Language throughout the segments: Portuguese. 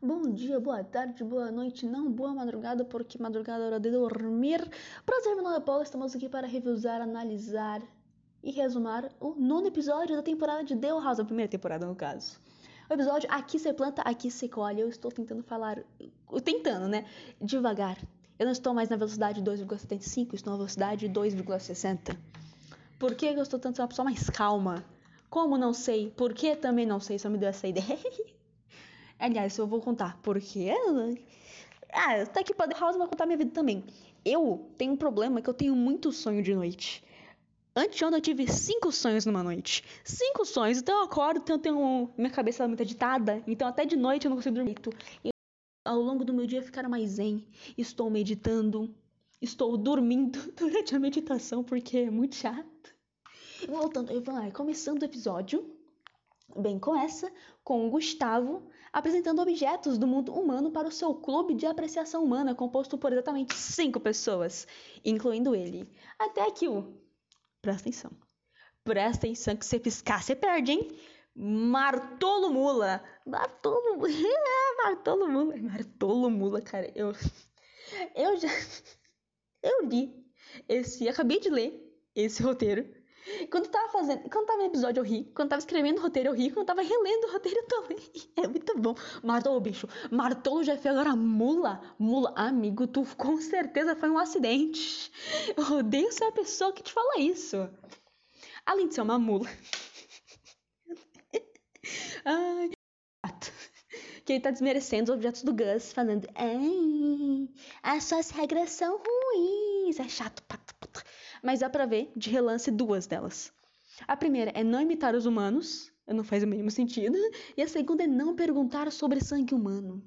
bom dia, boa tarde, boa noite, não boa madrugada, porque madrugada é hora de dormir. Prazer, meu nome é Paulo, estamos aqui para revisar, analisar e resumar o nono episódio da temporada de The House, a primeira temporada no caso. O episódio Aqui você planta, aqui você colhe. Eu estou tentando falar, tentando, né? Devagar. Eu não estou mais na velocidade 2,75, estou na velocidade 2,60. Por que eu estou tentando uma pessoa mais calma? Como não sei? Por que também não sei? Só me deu essa ideia. Aliás, eu vou contar porque. Ah, tá aqui para The House vai contar minha vida também. Eu tenho um problema que eu tenho muito sonho de noite. Anteontem eu tive cinco sonhos numa noite. Cinco sonhos. Então eu acordo, então eu tenho minha cabeça muito agitada. Então até de noite eu não consigo dormir. E ao longo do meu dia ficar mais zen. Estou meditando. Estou dormindo durante a meditação porque é muito chato. Voltando, eu vou lá, começando o episódio. Bem, começa com o Gustavo apresentando objetos do mundo humano para o seu clube de apreciação humana, composto por exatamente cinco pessoas, incluindo ele. Até que o. Presta atenção. Presta atenção que você piscar, você perde, hein? Martolo Mula. Martolo, Martolo Mula. Martolo Mula, cara. Eu, eu já. Eu li esse. Acabei de ler esse roteiro. Quando tava fazendo. Quando tava no episódio, eu ri. Quando tava escrevendo o roteiro, eu ri. Quando tava relendo o roteiro, eu também. É muito bom. Martolo, bicho. Martolo já fez agora mula. Mula. Amigo, tu com certeza foi um acidente. Eu odeio ser a pessoa que te fala isso. Além de ser uma mula. Ai. Que ele tá desmerecendo os objetos do Gus, falando: Ai, as suas regras são ruins. É chato mas dá pra ver de relance duas delas. A primeira é não imitar os humanos, não faz o mínimo sentido, e a segunda é não perguntar sobre sangue humano.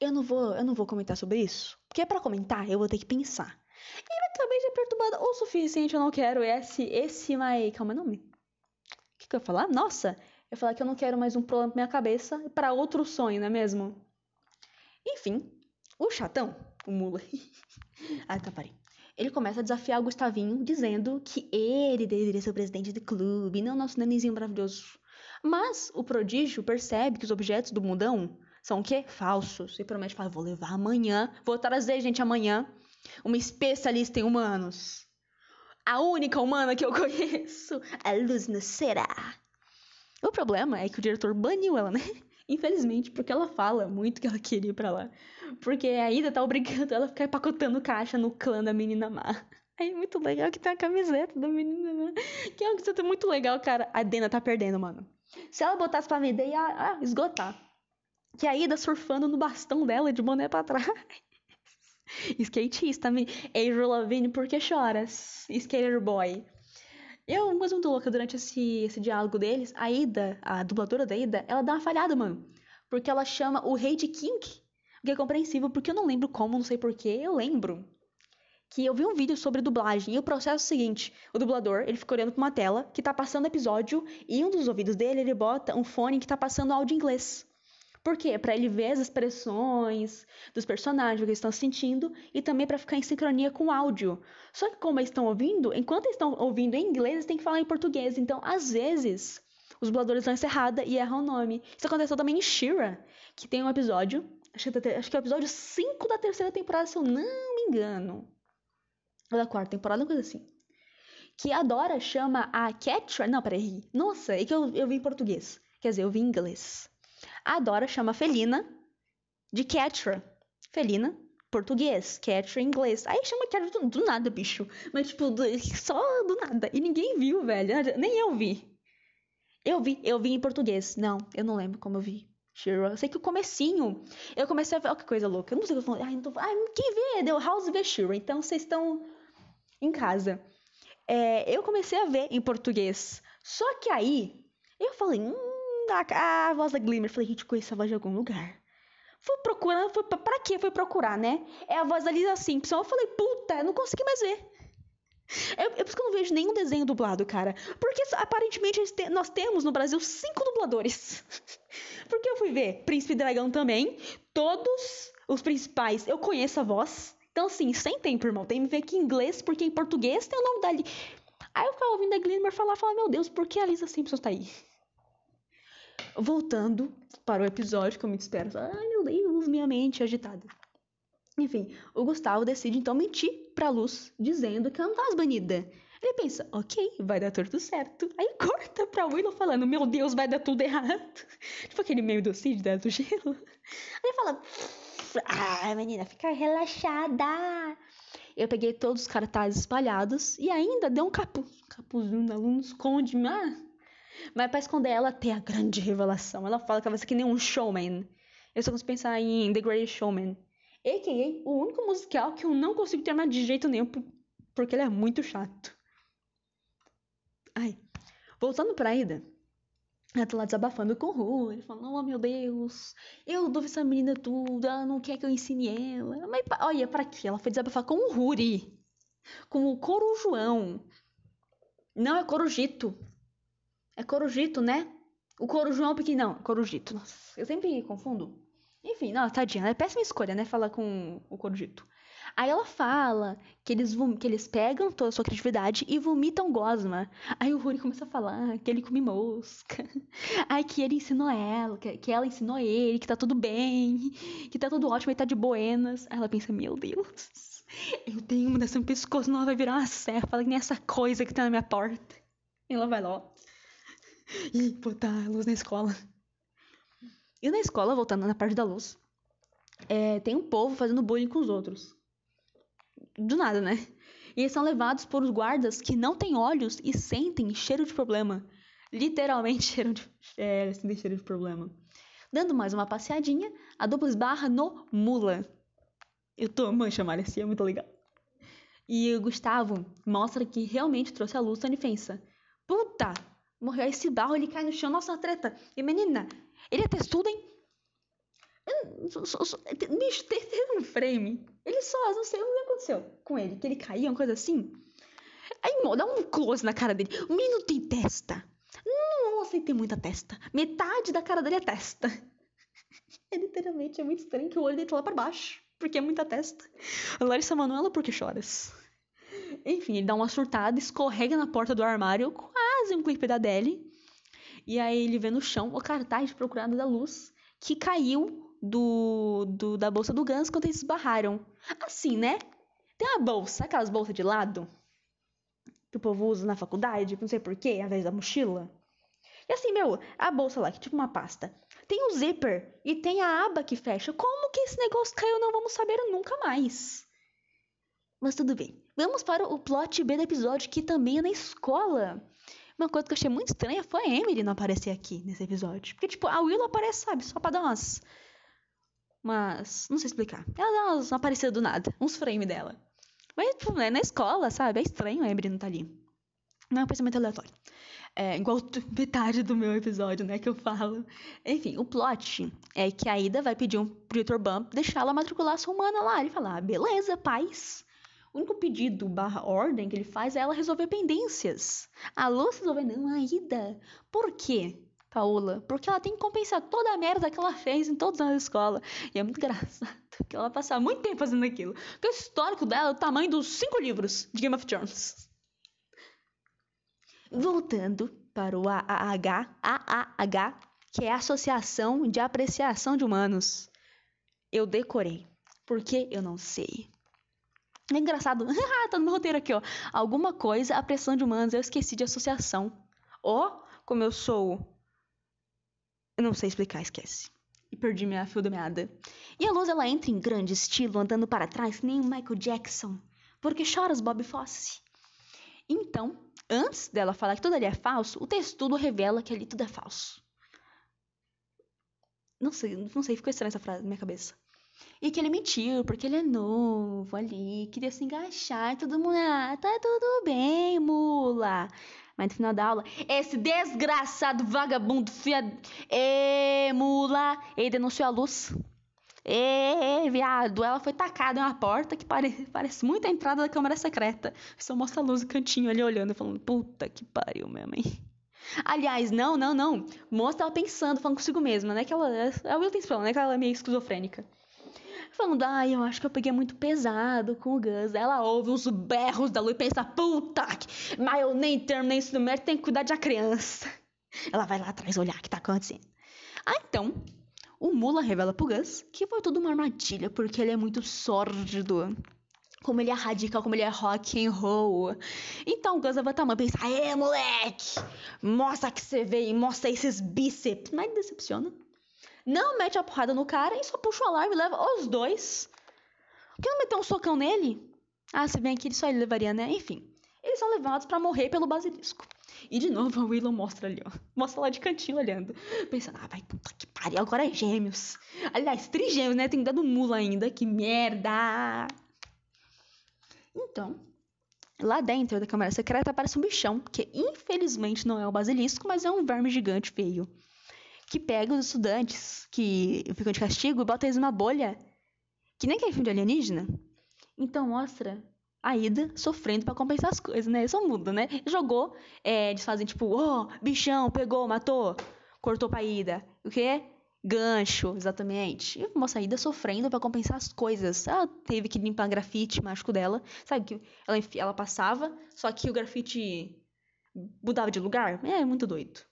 Eu não vou, eu não vou comentar sobre isso, porque para comentar eu vou ter que pensar. E minha cabeça é perturbada o suficiente, eu não quero esse, esse mais, calma, nome. O que, que eu ia falar? Nossa, eu ia falar que eu não quero mais um problema pra minha cabeça para outro sonho, não é mesmo? Enfim, o chatão, o mula. ah, tá, parei. Ele começa a desafiar o Gustavinho, dizendo que ele deveria ser o presidente do clube, não nosso nenenzinho maravilhoso. Mas o prodígio percebe que os objetos do mundão são o quê? Falsos. E promete falar, vou levar amanhã, vou trazer, gente, amanhã, uma especialista em humanos. A única humana que eu conheço, a Luz Será. O problema é que o diretor baniu ela, né? Infelizmente, porque ela fala muito que ela queria ir pra lá. Porque a Ida tá obrigando ela a ficar empacotando caixa no clã da menina má. Aí é muito legal que tem a camiseta da menina má. Que é uma camiseta muito legal, cara. A Dena tá perdendo, mano. Se ela botasse pra vender, ia ah, esgotar. Que a Ida surfando no bastão dela de boné pra trás. Skatista, Avril Lavigne, por que choras? Skater Boy. Eu, mas muito louca, durante esse, esse diálogo deles, a Ida, a dubladora da Ida, ela dá uma falhada, mano. Porque ela chama o rei de King. O que é compreensível, porque eu não lembro como, não sei porquê, eu lembro. Que eu vi um vídeo sobre dublagem e o processo é o seguinte: o dublador, ele fica olhando pra uma tela que tá passando episódio e um dos ouvidos dele ele bota um fone que tá passando áudio inglês. Por quê? Para ele ver as expressões dos personagens, o que eles estão sentindo, e também para ficar em sincronia com o áudio. Só que como eles estão ouvindo, enquanto eles estão ouvindo em inglês, eles têm que falar em português. Então, às vezes, os dubladores vão errada e erram o nome. Isso aconteceu também em Shira, que tem um episódio, acho que, acho que é o episódio 5 da terceira temporada, se eu não me engano. Ou da quarta temporada, uma coisa assim. Que a Dora chama a Catra. Não, peraí. Nossa, é que eu, eu vi em português. Quer dizer, eu vi em inglês. A Dora chama Felina de Catra. Felina, português. Catra, inglês. Aí chama Catra do, do, nada, bicho. Mas, tipo, do, só do nada. E ninguém viu, velho. Nem eu vi. Eu vi, eu vi em português. Não, eu não lembro como eu vi. Shiro. Eu sei que o comecinho, eu comecei a ver, olha que coisa louca. Eu não sei o que eu falando. Ai, não tô... Ai, quem vê? Deu House vê Shiro. Então vocês estão em casa. É, eu comecei a ver em português. Só que aí, eu falei, hum, a, a voz da Glimmer. Falei, gente, conheço a voz de algum lugar. Fui procurando, fui, pra quê? Fui procurar, né? É a voz da Lisa Simpson. Eu falei, puta, eu não consegui mais ver. Por isso que eu não vejo nenhum desenho dublado, cara. Porque aparentemente nós temos no Brasil cinco dubladores. Porque eu fui ver Príncipe Dragão também. Todos os principais eu conheço a voz. Então, assim, sem tempo, irmão. Tem que ver aqui em inglês, porque em português tem o nome da. Aí eu ficava ouvindo a Glimmer falar, falar, meu Deus, por que a Lisa Simpson tá aí? Voltando para o episódio, como eu espero. Ai, meu Deus, minha mente agitada. Enfim, o Gustavo decide então mentir pra Luz, dizendo que ela não tá banida. Ele pensa, ok, vai dar tudo certo. Aí corta pra Willow falando, meu Deus, vai dar tudo errado. tipo aquele meio do Cid, né, do gelo. Aí ele fala, ah, menina, fica relaxada. Eu peguei todos os cartazes espalhados e ainda deu um capu, capuzinho na Luna, esconde, ah. Mas pra esconder ela tem a grande revelação. Ela fala que ela vai ser que nem um showman. Eu só consigo pensar em The Greatest Showman. A.K.A. o único musical que eu não consigo terminar de jeito nenhum porque ele é muito chato. Ai. Voltando pra Ida. Ela tá lá desabafando com o Rui, falando, oh meu Deus, eu dou essa menina tudo, ela não quer que eu ensine ela. Mas olha, pra quê? Ela foi desabafar com o Ruri, com o Corujão. Não é Corujito. É Corujito, né? O Corujão é não, Corujito. Nossa, eu sempre confundo. Enfim, não, tadinha, é péssima escolha, né? Falar com o Corujito. Aí ela fala que eles, que eles pegam toda a sua criatividade e vomitam gosma. Aí o Ruri começa a falar que ele come mosca. Aí que ele ensinou ela, que, ela ensinou ele, que tá tudo bem, que tá tudo ótimo e tá de boenas. Aí ela pensa, meu Deus, eu tenho uma dessa no pescoço, não ela vai virar uma cefa, que nem essa coisa que tá na minha porta. E ela vai lá, ó. E botar a luz na escola. E na escola, voltando na parte da luz, é, tem um povo fazendo bullying com os outros do nada, né? E eles são levados por os guardas que não têm olhos e sentem cheiro de problema. Literalmente cheiro de, é, sentem cheiro de problema. Dando mais uma passeadinha, a dupla esbarra no Mula. Eu tô amando chamar esse, é muito legal. E o Gustavo mostra que realmente trouxe a luz da pensa. Puta! Morreu esse barro, ele cai no chão, nossa treta. E menina, ele é testudo, hein? Bicho, teve um frame. Ele só, não sei o que aconteceu com ele, que ele caiu, uma coisa assim. Aí, dá um close na cara dele. O menino tem testa. Nossa, ele tem muita testa. Metade da cara dele é testa. É literalmente, é muito estranho que o olho dele tá lá pra baixo. Porque é muita testa. Larissa Manoela, por que choras? Enfim, ele dá uma surtada, escorrega na porta do armário, quase um clipe da Deli. E aí ele vê no chão o cartaz de procurado da luz que caiu do, do, da bolsa do Gans quando eles esbarraram. Assim, né? Tem uma bolsa, aquelas bolsas de lado que o povo usa na faculdade, não sei porquê, ao invés da mochila. E assim, meu, a bolsa lá, que é tipo uma pasta, tem o zíper e tem a aba que fecha. Como que esse negócio caiu? Não vamos saber nunca mais. Mas tudo bem. Vamos para o plot B do episódio, que também é na escola. Uma coisa que eu achei muito estranha foi a Emily não aparecer aqui nesse episódio. Porque, tipo, a Willow aparece, sabe, só pra dar umas mas, não sei explicar. Ela dá umas aparecidas do nada, uns frames dela. Mas, tipo, é na escola, sabe? É estranho a Emily não tá ali. Não é um pensamento aleatório. É igual metade do meu episódio, né, que eu falo. Enfim, o plot é que a Ida vai pedir um pro Dr. Bump deixar ela matricular a sua humana lá. Ele fala, ah, beleza, paz. O único pedido barra ordem que ele faz é ela resolver pendências. A Luz resolver, não, a Ida. Por quê? Paola, porque ela tem que compensar toda a merda que ela fez em todos os anos da escola. E é muito engraçado que ela passa muito tempo fazendo aquilo. Porque o histórico dela é o tamanho dos cinco livros de Game of Thrones. Voltando para o AAH, AAH, que é a Associação de Apreciação de Humanos. Eu decorei, porque eu não sei. É engraçado, tá no meu roteiro aqui, ó. Alguma coisa, apreciação de humanos, eu esqueci de associação. Ó, como eu sou eu não sei explicar, esquece. E perdi minha fio da meada. E a luz ela entra em grande estilo, andando para trás, nem o Michael Jackson. Porque choras, Bob Fosse. Então, antes dela falar que tudo ali é falso, o textudo revela que ali tudo é falso. Não sei, não sei, ficou estranha essa frase na minha cabeça. E que ele mentiu, porque ele é novo ali, queria se engaixar, e todo mundo, ah, tá tudo bem, mula. Mas no final da aula, esse desgraçado vagabundo fiado. Ê, mula! Ele denunciou a luz. Ê, viado! Ela foi tacada em uma porta que pare, parece muito a entrada da câmara secreta. Só mostra a luz no cantinho ali olhando, falando: Puta que pariu, minha mãe. Aliás, não, não, não. Mostra ela pensando, falando consigo mesma, né? Que ela. É a Will tem né? Que ela é meio esquizofrênica falando, ai, eu acho que eu peguei muito pesado com o Gus. Ela ouve uns berros da Lu e pensa, puta, mas eu nem terminei isso no médico, tem que cuidar de a criança. Ela vai lá atrás olhar o que tá acontecendo. Ah, então, o Mula revela pro Gus que foi tudo uma armadilha, porque ele é muito sórdido. Como ele é radical, como ele é rock and roll. Então o Gus levanta a mão e pensa, aê, moleque! Mostra que você veio, mostra esses bíceps. Mas decepciona. Não mete a porrada no cara e só puxa o alarme e leva os dois. Por que não meter um socão nele? Ah, se bem que ele só ele levaria, né? Enfim. Eles são levados para morrer pelo basilisco. E de novo a Willow mostra ali, ó. Mostra lá de cantinho olhando. Pensando, ah, vai puta que pariu, agora é gêmeos. Aliás, trigêmeos, né? Tem dado mula ainda. Que merda! Então, lá dentro da câmara secreta aparece um bichão, que infelizmente não é o basilisco, mas é um verme gigante feio. Que pega os estudantes que ficam de castigo e bota eles numa bolha. Que nem aquele filme de alienígena. Então mostra a Ida sofrendo para compensar as coisas, né? Isso muda, né? Jogou, é, eles fazem tipo, oh, bichão, pegou, matou, cortou pra Ida. O quê? Gancho, exatamente. E mostra a Ida sofrendo para compensar as coisas. Ela teve que limpar grafite mágico dela. Sabe que ela, ela passava, só que o grafite mudava de lugar. É muito doido.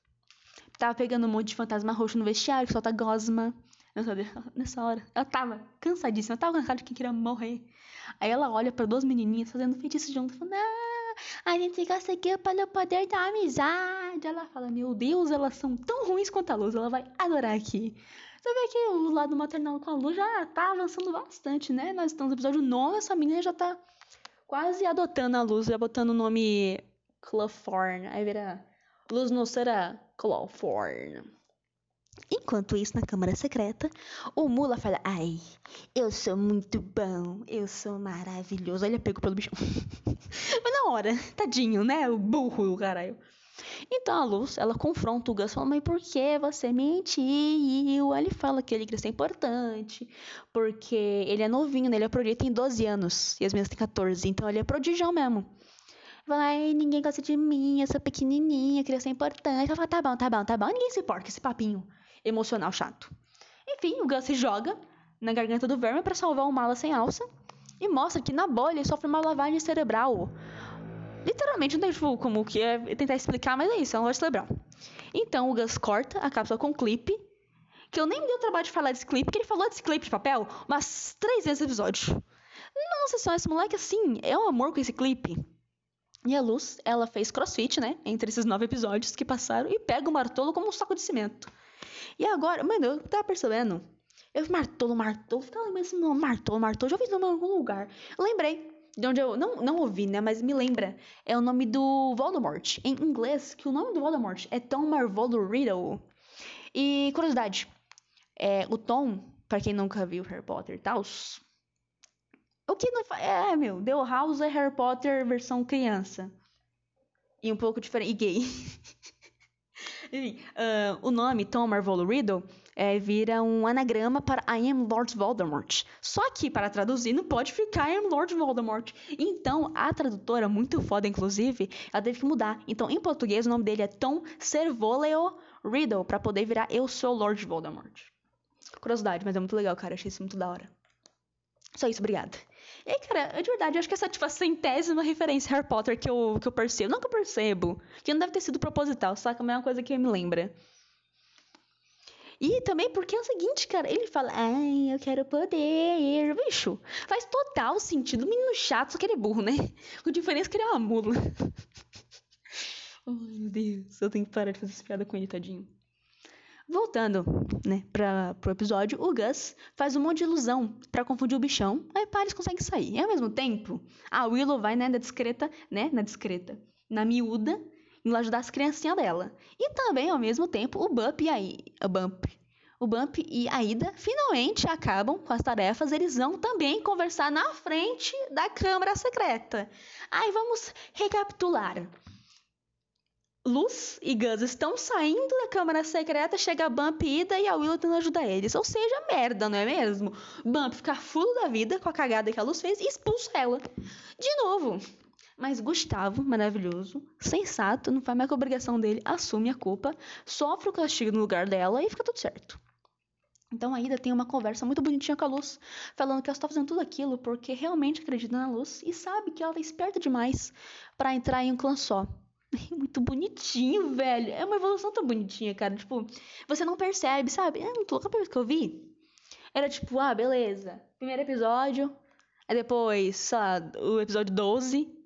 Tava pegando um monte de fantasma roxo no vestiário, que solta gosma. Nessa hora, ela tava cansadíssima, ela tava cansada de quem queria morrer. Aí ela olha para duas menininhas fazendo feitiço junto, falando: Ah, a gente conseguiu pelo poder da amizade. Ela fala: Meu Deus, elas são tão ruins quanto a luz, ela vai adorar aqui. Você vê que o lado maternal com a luz já tá avançando bastante, né? Nós estamos no episódio 9, essa menina já tá quase adotando a luz, já botando o nome Clofforn. Aí vira Luz não será Clofforn. Enquanto isso, na câmara secreta, o Mula fala: Ai, eu sou muito bom, eu sou maravilhoso. Ele pego pelo bichão. Mas na hora, tadinho, né? O burro, caralho. Então a Luz, ela confronta o Gus, falando, mas por que você mentiu? Ele fala que ele ser importante, porque ele é novinho, né? Ele é prodígio, tem 12 anos, e as minhas têm 14, então ele é prodígio mesmo. Fala, ai, ninguém gosta de mim, eu sou pequenininha, queria ser importante. Ela fala, tá bom, tá bom, tá bom, ninguém se importa com esse papinho emocional chato. Enfim, o Gus se joga na garganta do verme para salvar o mala sem alça e mostra que na bolha ele sofre uma lavagem cerebral. Literalmente, não tem como que é tentar explicar, mas é isso, é uma lavagem cerebral. Então o Gus corta a cápsula com um clipe, que eu nem me dei o trabalho de falar desse clipe, porque ele falou desse clipe de papel umas três vezes no episódio. Nossa senhora, esse moleque assim, é um amor com esse clipe. E a Luz, ela fez crossfit, né? Entre esses nove episódios que passaram e pega o martolo como um saco de cimento. E agora, mano, eu tava percebendo. Eu martolo, martolo, ficava lembrando esse nome, martolo, martolo, já ouvi esse nome em algum lugar. Lembrei de onde eu não, não ouvi, né? Mas me lembra. É o nome do Voldemort. Em inglês, que o nome do Voldemort é Tom Marvolo Riddle. E curiosidade, é, o Tom, para quem nunca viu Harry Potter e tal, o que não faz. É, meu, The House é Harry Potter versão criança. E um pouco diferente. E gay. Enfim, uh, o nome Tom Marvolo Riddle é, vira um anagrama para I am Lord Voldemort. Só que, para traduzir, não pode ficar I am Lord Voldemort. Então, a tradutora, muito foda, inclusive, ela teve que mudar. Então, em português, o nome dele é Tom Servoleo Riddle, para poder virar Eu Sou Lord Voldemort. Curiosidade, mas é muito legal, cara. Achei isso muito da hora. Só isso, obrigada. E cara, de verdade, eu acho que essa tipo, a centésima referência Harry Potter que eu, que eu percebo. Não que eu percebo, que não deve ter sido proposital, saca? Mas é uma coisa que me lembra. E também porque é o seguinte, cara, ele fala, ai, eu quero poder, bicho. Faz total sentido. O menino chato, só que ele é burro, né? Com diferença que ele é uma mula. oh, meu Deus, eu tenho que parar de fazer essa piada com ele, tadinho. Voltando, né, para pro episódio, o Gus faz um monte de ilusão para confundir o bichão, aí pá, eles conseguem sair. E ao mesmo tempo, a Willow vai, né, na discreta, né, na discreta, na miúda, indo ajudar as criancinhas dela. E também, ao mesmo tempo, o Bump e a, o Bump, o Bump e a Ida finalmente acabam com as tarefas, eles vão também conversar na frente da câmara secreta. Aí vamos recapitular. Luz e Gus estão saindo da câmara secreta, chega a Bump ida e a Willow tentando ajudar eles. Ou seja, merda, não é mesmo? Bump fica fulo da vida com a cagada que a Luz fez e expulsa ela. De novo. Mas Gustavo, maravilhoso, sensato, não faz mais que a obrigação dele, assume a culpa, sofre o castigo no lugar dela e fica tudo certo. Então a Ida tem uma conversa muito bonitinha com a Luz, falando que ela está fazendo tudo aquilo porque realmente acredita na Luz e sabe que ela é esperta demais para entrar em um clã só. Muito bonitinho, velho. É uma evolução tão bonitinha, cara. Tipo, você não percebe, sabe? É muito louca a vez que eu vi. Era tipo, ah, beleza. Primeiro episódio. Aí depois, sei lá, o episódio 12.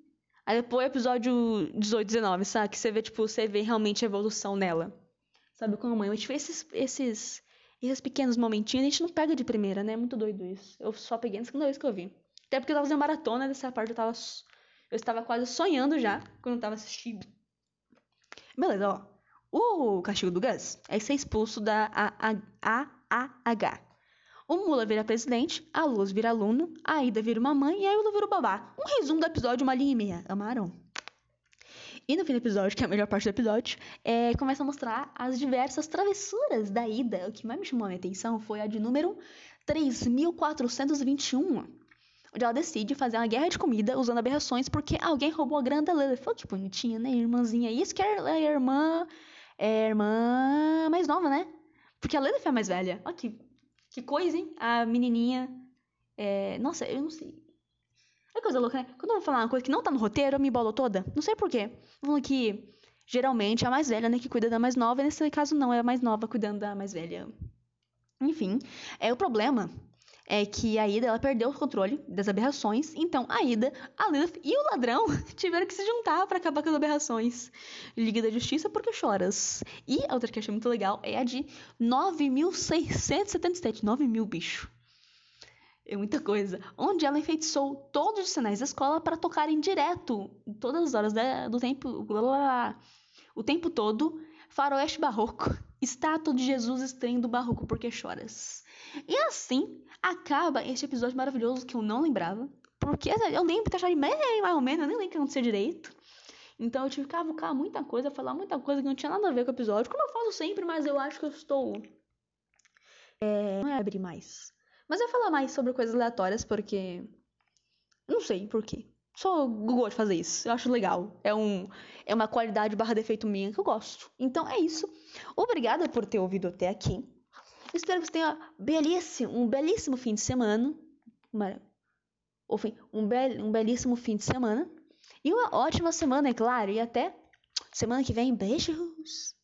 Aí depois o episódio 18, 19, sabe? Que você vê, tipo, você vê realmente a evolução nela. Sabe como mãe? Tipo, esses, esses, esses pequenos momentinhos a gente não pega de primeira, né? É muito doido isso. Eu só peguei na segunda vez que eu vi. Até porque eu tava fazendo maratona dessa parte, eu tava. Eu estava quase sonhando já quando eu tava assistindo. Beleza, ó. O castigo do Gus é ser expulso da AAH. O Mula vira presidente, a Luz vira aluno, a Ida vira uma mãe e a Ilha vira o babá. Um resumo do episódio, uma linha e meia. Amaram? E no fim do episódio, que é a melhor parte do episódio, é, começa a mostrar as diversas travessuras da Ida. O que mais me chamou a minha atenção foi a de número 3421 onde ela decide fazer uma guerra de comida usando aberrações porque alguém roubou a grana da Lily. Foi que bonitinha, né, irmãzinha? Isso que é a irmã. É a irmã mais nova, né? Porque a Lily é mais velha. Olha que, que coisa, hein? A menininha. É... Nossa, eu não sei. É coisa louca, né? Quando eu vou falar uma coisa que não tá no roteiro, eu me bolo toda. Não sei porquê. Falando que geralmente é a mais velha, né, que cuida da mais nova. E nesse caso, não, é a mais nova cuidando da mais velha. Enfim, é o problema é que a Ida ela perdeu o controle das aberrações, então a Ida, a Lilith e o ladrão tiveram que se juntar para acabar com as aberrações. Liga da Justiça porque choras. E a outra que eu achei muito legal é a de 9.677. 9 mil, bicho. É muita coisa. Onde ela enfeitiçou todos os sinais da escola para tocarem direto, todas as horas do tempo, blá, blá, blá, o tempo todo, faroeste barroco, estátua de Jesus estranho do barroco porque choras. E assim acaba este episódio maravilhoso que eu não lembrava. Porque eu lembro de achar mais, ou menos, eu nem lembro o que aconteceu direito. Então eu tive que cavucar muita coisa, falar muita coisa que não tinha nada a ver com o episódio, como eu faço sempre, mas eu acho que eu estou. É, não é abrir mais. Mas eu vou falar mais sobre coisas aleatórias, porque. Não sei por quê. Só Google de fazer isso. Eu acho legal. É, um, é uma qualidade barra defeito minha que eu gosto. Então é isso. Obrigada por ter ouvido até aqui. Espero que você tenha belíssimo, um belíssimo fim de semana. Uma, um, um belíssimo fim de semana. E uma ótima semana, é claro. E até semana que vem. Beijos!